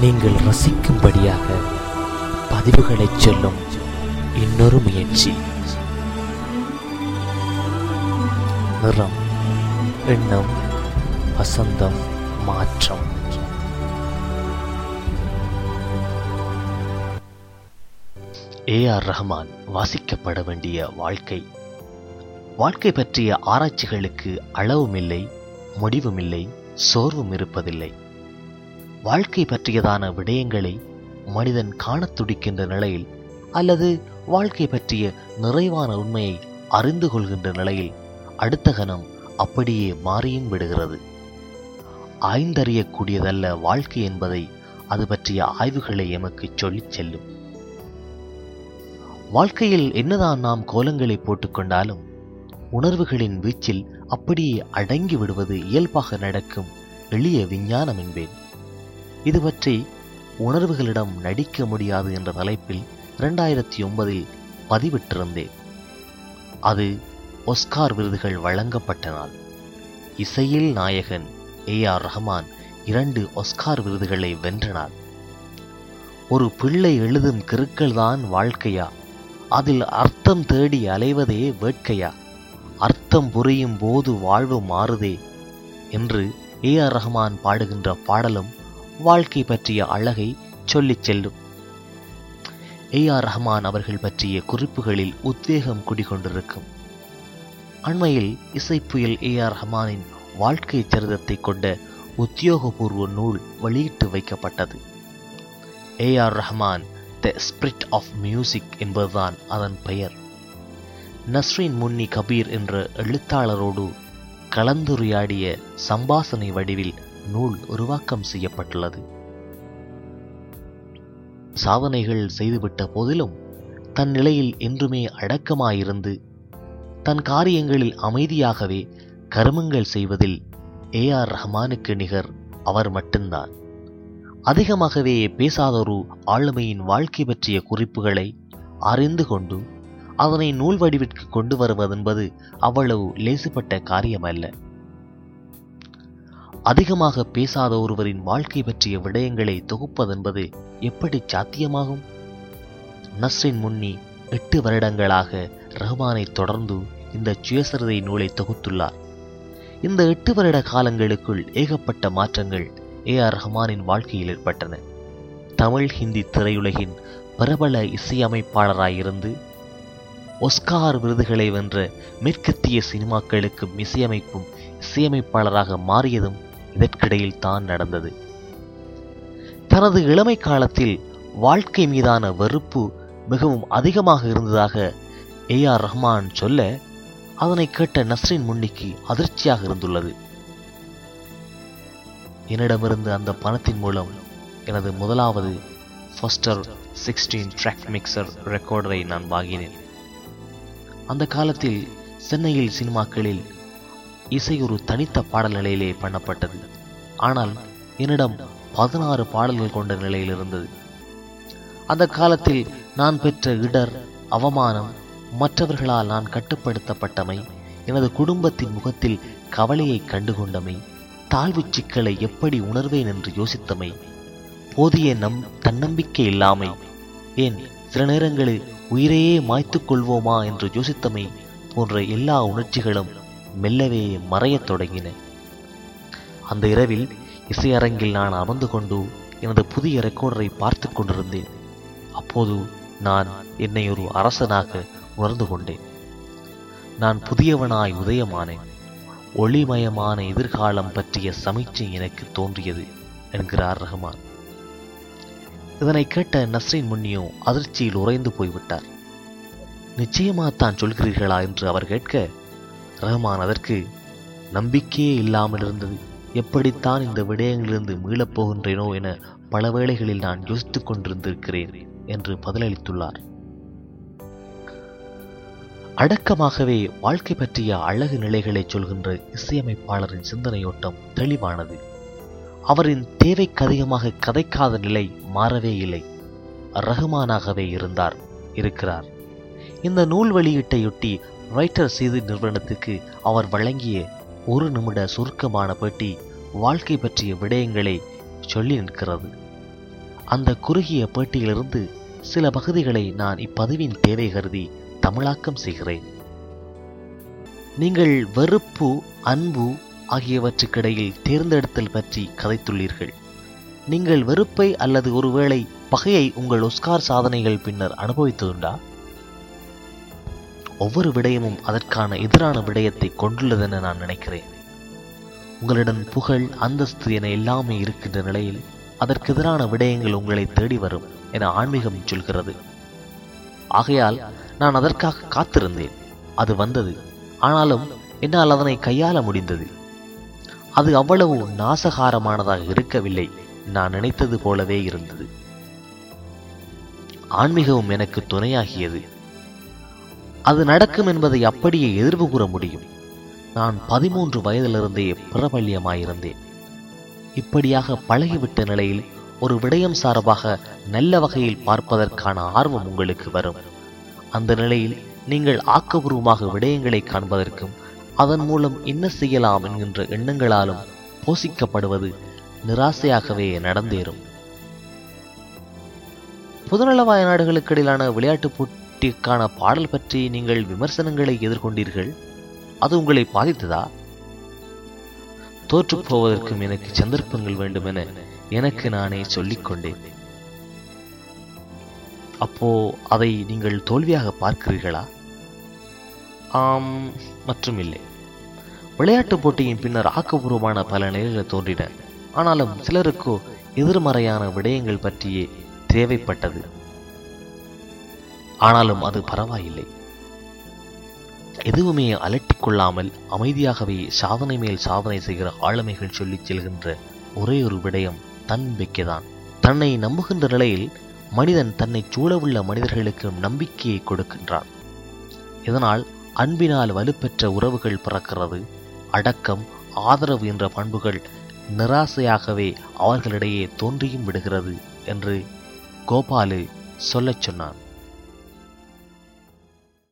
நீங்கள் ரசிக்கும்படியாக பதிவுகளைச் சொல்லும் இன்னொரு முயற்சி. நிறம் எண்ணம் வசந்தம் மாற்றம். ஏ ஆர் ரஹ்மான் வாசிக்கப்பட வேண்டிய வாழ்க்கை. வாழ்க்கை பற்றிய ஆராய்ச்சிகளுக்கு அளவும் இல்லை சோர்வும் இருப்பதில்லை வாழ்க்கை பற்றியதான விடயங்களை மனிதன் காணத் துடிக்கின்ற நிலையில் அல்லது வாழ்க்கை பற்றிய நிறைவான உண்மையை அறிந்து கொள்கின்ற நிலையில் அடுத்த கணம் அப்படியே மாறியும் விடுகிறது. ஆய்ந்தறியக்கூடியதல்ல வாழ்க்கை என்பதை அது பற்றிய ஆய்வுகளை எமக்கு சொல்லிச் செல்லும். வாழ்க்கையில் என்னதான் நாம் கோலங்களை போட்டுக்கொண்டாலும் உணர்வுகளின் வீச்சில் அப்படியே அடங்கி விடுவது இயல்பாக நடக்கும் எளிய விஞ்ஞானம் என்பேன். இது பற்றி உணர்வுகளிடம் நடிக்க முடியாது என்ற தலைப்பில் இரண்டாயிரத்தி ஒன்பதில் பதிவிட்டிருந்தேன். அது ஒஸ்கார் விருதுகள் வழங்கப்பட்ட நாள். இசையில் நாயகன் ஏ ஆர் ரஹ்மான் இரண்டு ஒஸ்கார் விருதுகளை வென்றனார் ஒரு பிள்ளை எழுதும் கிறுக்கள்தான் வாழ்க்கையா? அதில் அர்த்தம் தேடி அலைவதே வேட்கையா? அர்த்தம் புரியும் போது வாழ்வு மாறுதே? என்று ஏ ஆர் ரஹ்மான் பாடுகின்ற பாடலும் வாழ்க்கை பற்றிய அழகை சொல்லிச் செல்லும். ஏ ஆர் ரஹ்மான் அவர்கள் பற்றிய குறிப்புகளில் உத்வேகம் குடிகொண்டிருக்கும். அண்மையில் இசைப்புயல் ஏ ஆர் ரஹ்மானின் வாழ்க்கை சரிதத்தை கொண்ட உத்தியோகபூர்வ நூல் வெளியிட்டு வைக்கப்பட்டது. A R Rahman the spirit of music என்பதுதான் அதன் பெயர். நஸ்ரீன் முன்னி கபீர் என்ற எழுத்தாளரோடு கலந்துரையாடிய சம்பாசனை வடிவில் நூல் உருவாக்கம் செய்யப்பட்டுள்ளது. சாதனைகள் செய்துவிட்ட போதிலும் தன் நிலையில் என்றுமே அடக்கமாயிருந்து தன் காரியங்களில் அமைதியாகவே கருமங்கள் செய்வதில் ஏ ஆர் ரஹ்மானுக்கு நிகர் அவர் மட்டும்தான். அதிகமாகவே பேசாதொரு ஆளுமையின் வாழ்க்கை பற்றிய குறிப்புகளை அறிந்து கொண்டு அதனை நூல் வடிவிற்கு கொண்டு வருவதென்பது அவ்வளவு லேசுப்பட்ட காரியமல்ல. அதிகமாக பேசாத ஒருவரின் வாழ்க்கை பற்றிய விடயங்களை தொகுப்பதென்பது எப்படி சாத்தியமாகும்? நஸ்ரின் முன்னி எட்டு வருடங்களாக ரஹ்மானை தொடர்ந்து இந்த சுயசரிதை நூலை தொகுத்துள்ளார். இந்த எட்டு வருட காலங்களுக்குள் ஏகப்பட்ட மாற்றங்கள் ஏ ஆர் ரஹ்மானின் வாழ்க்கையில் ஏற்பட்டன. தமிழ் ஹிந்தி திரையுலகின் பிரபல இசையமைப்பாளராயிருந்து ஒஸ்கார் விருதுகளை வென்ற மேற்கத்திய சினிமாக்களுக்கு இசையமைப்பும் இசையமைப்பாளராக மாறியதும் இதற்கிடையில் தான் நடந்தது. தனது இளமை காலத்தில் வாழ்க்கை மீதான வெறுப்பு மிகவும் அதிகமாக இருந்ததாக ஏ ஆர் ரஹ்மான் சொல்ல அதனை கேட்ட நஸ்ரின் முன்னிக்கு அதிர்ச்சியாக இருந்துள்ளது. என்னிடமிருந்து அந்த பணத்தின் மூலம் எனது முதலாவது ஃபஸ்டர் சிக்ஸ்டீன் ட்ராக் மிக்சர் ரெக்கார்டரை நான் வாங்கினேன். அந்த காலத்தில் சென்னையில் சினிமாக்களில் இசை ஒரு தனித்த பாடல் நிலையிலே பண்ணப்பட்டது. ஆனால் என்னிடம் பதினாறு பாடல்கள் கொண்ட நிலையில் இருந்தது. அந்த காலத்தில் நான் பெற்ற இடர் அவமானம் மற்றவர்களால் நான் கட்டுப்படுத்தப்பட்டமை எனது குடும்பத்தின் முகத்தில் கவலையை கண்டுகொண்டமை தாழ்வுச் சிக்கலை எப்படி உணர்வேன் என்று யோசித்தமை போதிய நம் தன்னம்பிக்கை இல்லாமை ஏன் சில நேரங்களில் உயிரையே மாய்த்துக் கொள்வோமா என்று யோசித்தமை போன்ற எல்லா உணர்ச்சிகளும் மெல்லவே மறையத் தொடங்கின. அந்த இரவில் இசையரங்கில் நான் அமர்ந்து கொண்டு எனது புதிய ரெக்கார்டரை பார்த்து கொண்டிருந்தேன். அப்போது நான் என்னை ஒரு அரசனாக உணர்ந்து கொண்டேன். நான் புதியவனாய் உதயமானேன். ஒளிமயமான எதிர்காலம் பற்றிய சமீட்சை எனக்கு தோன்றியது என்கிறார் ரஹ்மான். இதனை கேட்ட நஸ்ரின் முன்னியோ அதிர்ச்சியில் உறைந்து போய்விட்டார். நிச்சயமாத்தான் சொல்கிறீர்களா என்று அவர் கேட்க ரஹ்மான் அதற்கு நம்பிக்கையே இல்லாமல் இருந்தது எப்படித்தான் இந்த விடயங்களிலிருந்து மீளப் போகின்றேனோ என பல வேளைகளில் நான் யோசித்துக் கொண்டிருந்திருக்கிறேன் என்று பதிலளித்துள்ளார். அடக்கமாகவே வாழ்க்கை பற்றிய அழகு நிலைகளை சொல்கின்ற இசையமைப்பாளரின் சிந்தனையோட்டம் தெளிவானது. அவரின் தேவைக்கு அதிகமாக கதைக்காத நிலை மாறவே இல்லை. ரகுமானாகவே இருந்தார் இருக்கிறார். இந்த நூல் வெளியீட்டையொட்டி ரைட்டர் செய்தி நிறுவனத்துக்கு அவர் வழங்கிய ஒரு நிமிட சுருக்கமான பேட்டி வாழ்க்கை பற்றிய விடயங்களை சொல்லி நிற்கிறது. அந்த குறுகிய பேட்டியிலிருந்து சில பகுதிகளை நான் இப்பதிவின் தேவை கருதி தமிழாக்கம் செய்கிறேன். நீங்கள் வெறுப்பு அன்பு ஆகியவற்றுக்கிடையில் தேர்ந்தெடுத்தல் பற்றி கதைத்துள்ளீர்கள். நீங்கள் வெறுப்பை அல்லது ஒருவேளை பகையை உங்கள் ஒஸ்கார் சாதனைகள் பின்னர் அனுபவித்ததுண்டா? ஒவ்வொரு விடயமும் அதற்கான எதிரான விடயத்தை கொண்டுள்ளதென நான் நினைக்கிறேன். உங்களிடம் புகழ் அந்தஸ்து என எல்லாமே இருக்கின்ற நிலையில் அதற்கு எதிரான விடயங்கள் உங்களை தேடி வரும் என ஆன்மீகம் சொல்கிறது. ஆகையால் நான் அதற்காக காத்திருந்தேன். அது வந்தது. ஆனாலும் என்னால் அதனை கையாள முடிந்தது. அது அவ்வளவு நாசகாரமானதாக இருக்கவில்லை. நான் நினைத்தது போலவே இருந்தது. ஆன்மீகமும் எனக்கு துணையாகியது. அது நடக்கும் என்பதை அப்படியே எதிர்வு கூற முடியும். நான் பதிமூன்று வயதிலிருந்தே பிரபல்யமாயிருந்தேன். இப்படியாக பழகிவிட்ட நிலையில் ஒரு விடயம் சார்பாக நல்ல வகையில் பார்ப்பதற்கான ஆர்வம் உங்களுக்கு வரும். அந்த நிலையில் நீங்கள் ஆக்கபூர்வமாக விடயங்களை காண்பதற்கும் அதன் மூலம் என்ன செய்யலாம் என்கின்ற எண்ணங்களாலும் போஷிக்கப்படுவது நிராசையாகவே நடந்தேறும். பொதுநலவாய நாடுகளுக்கு இடையிலான விளையாட்டுப் போட்டிக்கான பாடல் பற்றி நீங்கள் விமர்சனங்களை எதிர்கொண்டீர்கள்? அது உங்களை பாதித்ததா? தோற்றுப் போவதற்கும் எனக்கு சந்தர்ப்பங்கள் வேண்டும் என எனக்கு நானே சொல்லிக்கொண்டேன். அப்போ அதை நீங்கள் தோல்வியாக பார்க்கிறீர்களா? ஆம் மற்றும் இல்லை விளையாட்டுப் போட்டியின் பின்னர் ஆக்கப்பூர்வமான பல நிலைகள் தோன்றின. ஆனாலும் சிலருக்கோ எதிர்மறையான விடயங்கள் பற்றியே தேவைப்பட்டது. ஆனாலும் அது பரவாயில்லை. எதுவுமே அலட்டிக் கொள்ளாமல் அமைதியாகவே சாதனை மேல் சாதனை செய்கிற ஆளுமைகள் சொல்லிச் செல்கின்ற ஒரே ஒரு விடயம் தன்னம்பிக்கைதான் தன்னை நம்புகின்ற நிலையில் மனிதன் தன்னை சூழவுள்ள மனிதர்களுக்கு நம்பிக்கையை கொடுக்கின்றான். இதனால் அன்பினால் வலுப்பெற்ற உறவுகள் பிறக்கிறது. அடக்கம் ஆதரவு என்ற பண்புகள் நிராசையாகவே அவர்களிடையே தோன்றியும் விடுகிறது என்று கோபாலு சொல்லச் சொன்னான்.